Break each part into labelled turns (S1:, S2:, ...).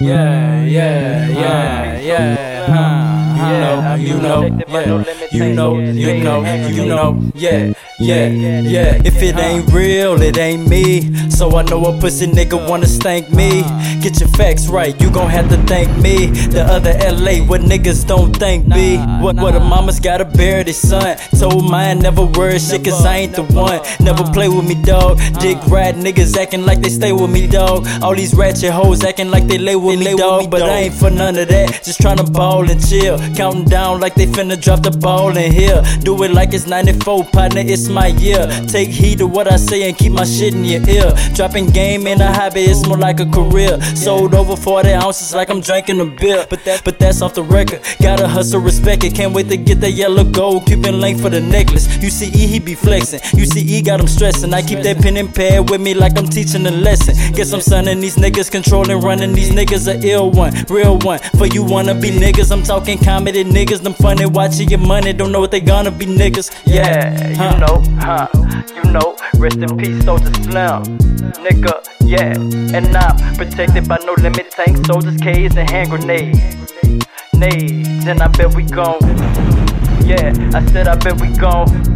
S1: Yeah, yeah, yeah, yeah. Huh. You know, you know, yeah. You know, you know, you know, yeah, yeah, yeah. If it ain't real, it ain't me. So I know a pussy nigga wanna stank me. Get your facts right, you gon' have to thank me. The other LA, what niggas don't thank me. What, what a mama's gotta bear this son. Told mine never worry shit, cause I ain't the one. Never play with me, dog. Dick rat niggas acting like they stay with me, dog. All these ratchet hoes acting like they lay with me, dog. But I ain't for none of that. Just tryna ball and chill. Counting down like they finna drop the ball in here. Do it like it's 94, partner, it's my year. Take heed to what I say and keep my shit in your ear. Dropping game in a hobby, it's more like a career. Sold over 40 ounces like I'm drinking a beer. But that, but that's off the record. Gotta hustle, respect it. Can't wait to get that yellow gold. Keeping length for the necklace. You see E, he be flexing. You see E got him stressing. I keep that pen and pad with me like I'm teaching a lesson. Guess I'm sonning these niggas, controlling, running these niggas a ill one, real one. For you wanna be niggas, I'm talking comedy niggas. Them funny, watching your money, don't know what they gonna be niggas. Yeah, you know, huh? You know, rest in peace, Soulja Slim. Nigga, yeah. And I'm protected by no limit tanks, soldiers, K's, and hand grenades. Nades, and I bet we gon' Yeah, I said I bet we gon'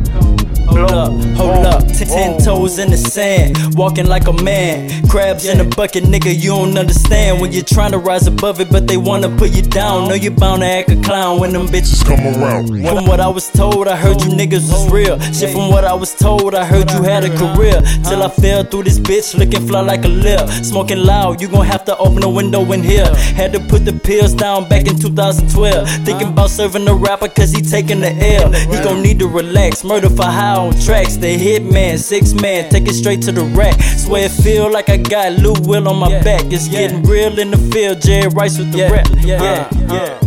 S1: Hold up, hold up, ten, toes in the sand, walking like a man. Crabs in a bucket, nigga, you don't understand. When you're trying to rise above it, but they wanna put you down. Know you bound to act a clown when them bitches
S2: come around.
S1: From what I was told, I heard you niggas was real. Shit, from what I was told, I heard you had a career. Till I fell through this bitch, looking fly like a lip. Smoking loud, you gon' have to open a window in here. Had to put the pills down back in 2012. Thinking about serving a rapper, cause he taking the L. He gon' need to relax, murder for high on tracks. The hitman, six man, take it straight to the rack. Swear it feel like I got Lou Will on my back. It's getting real in the field, Jerry Rice with the rap. Yeah, yeah.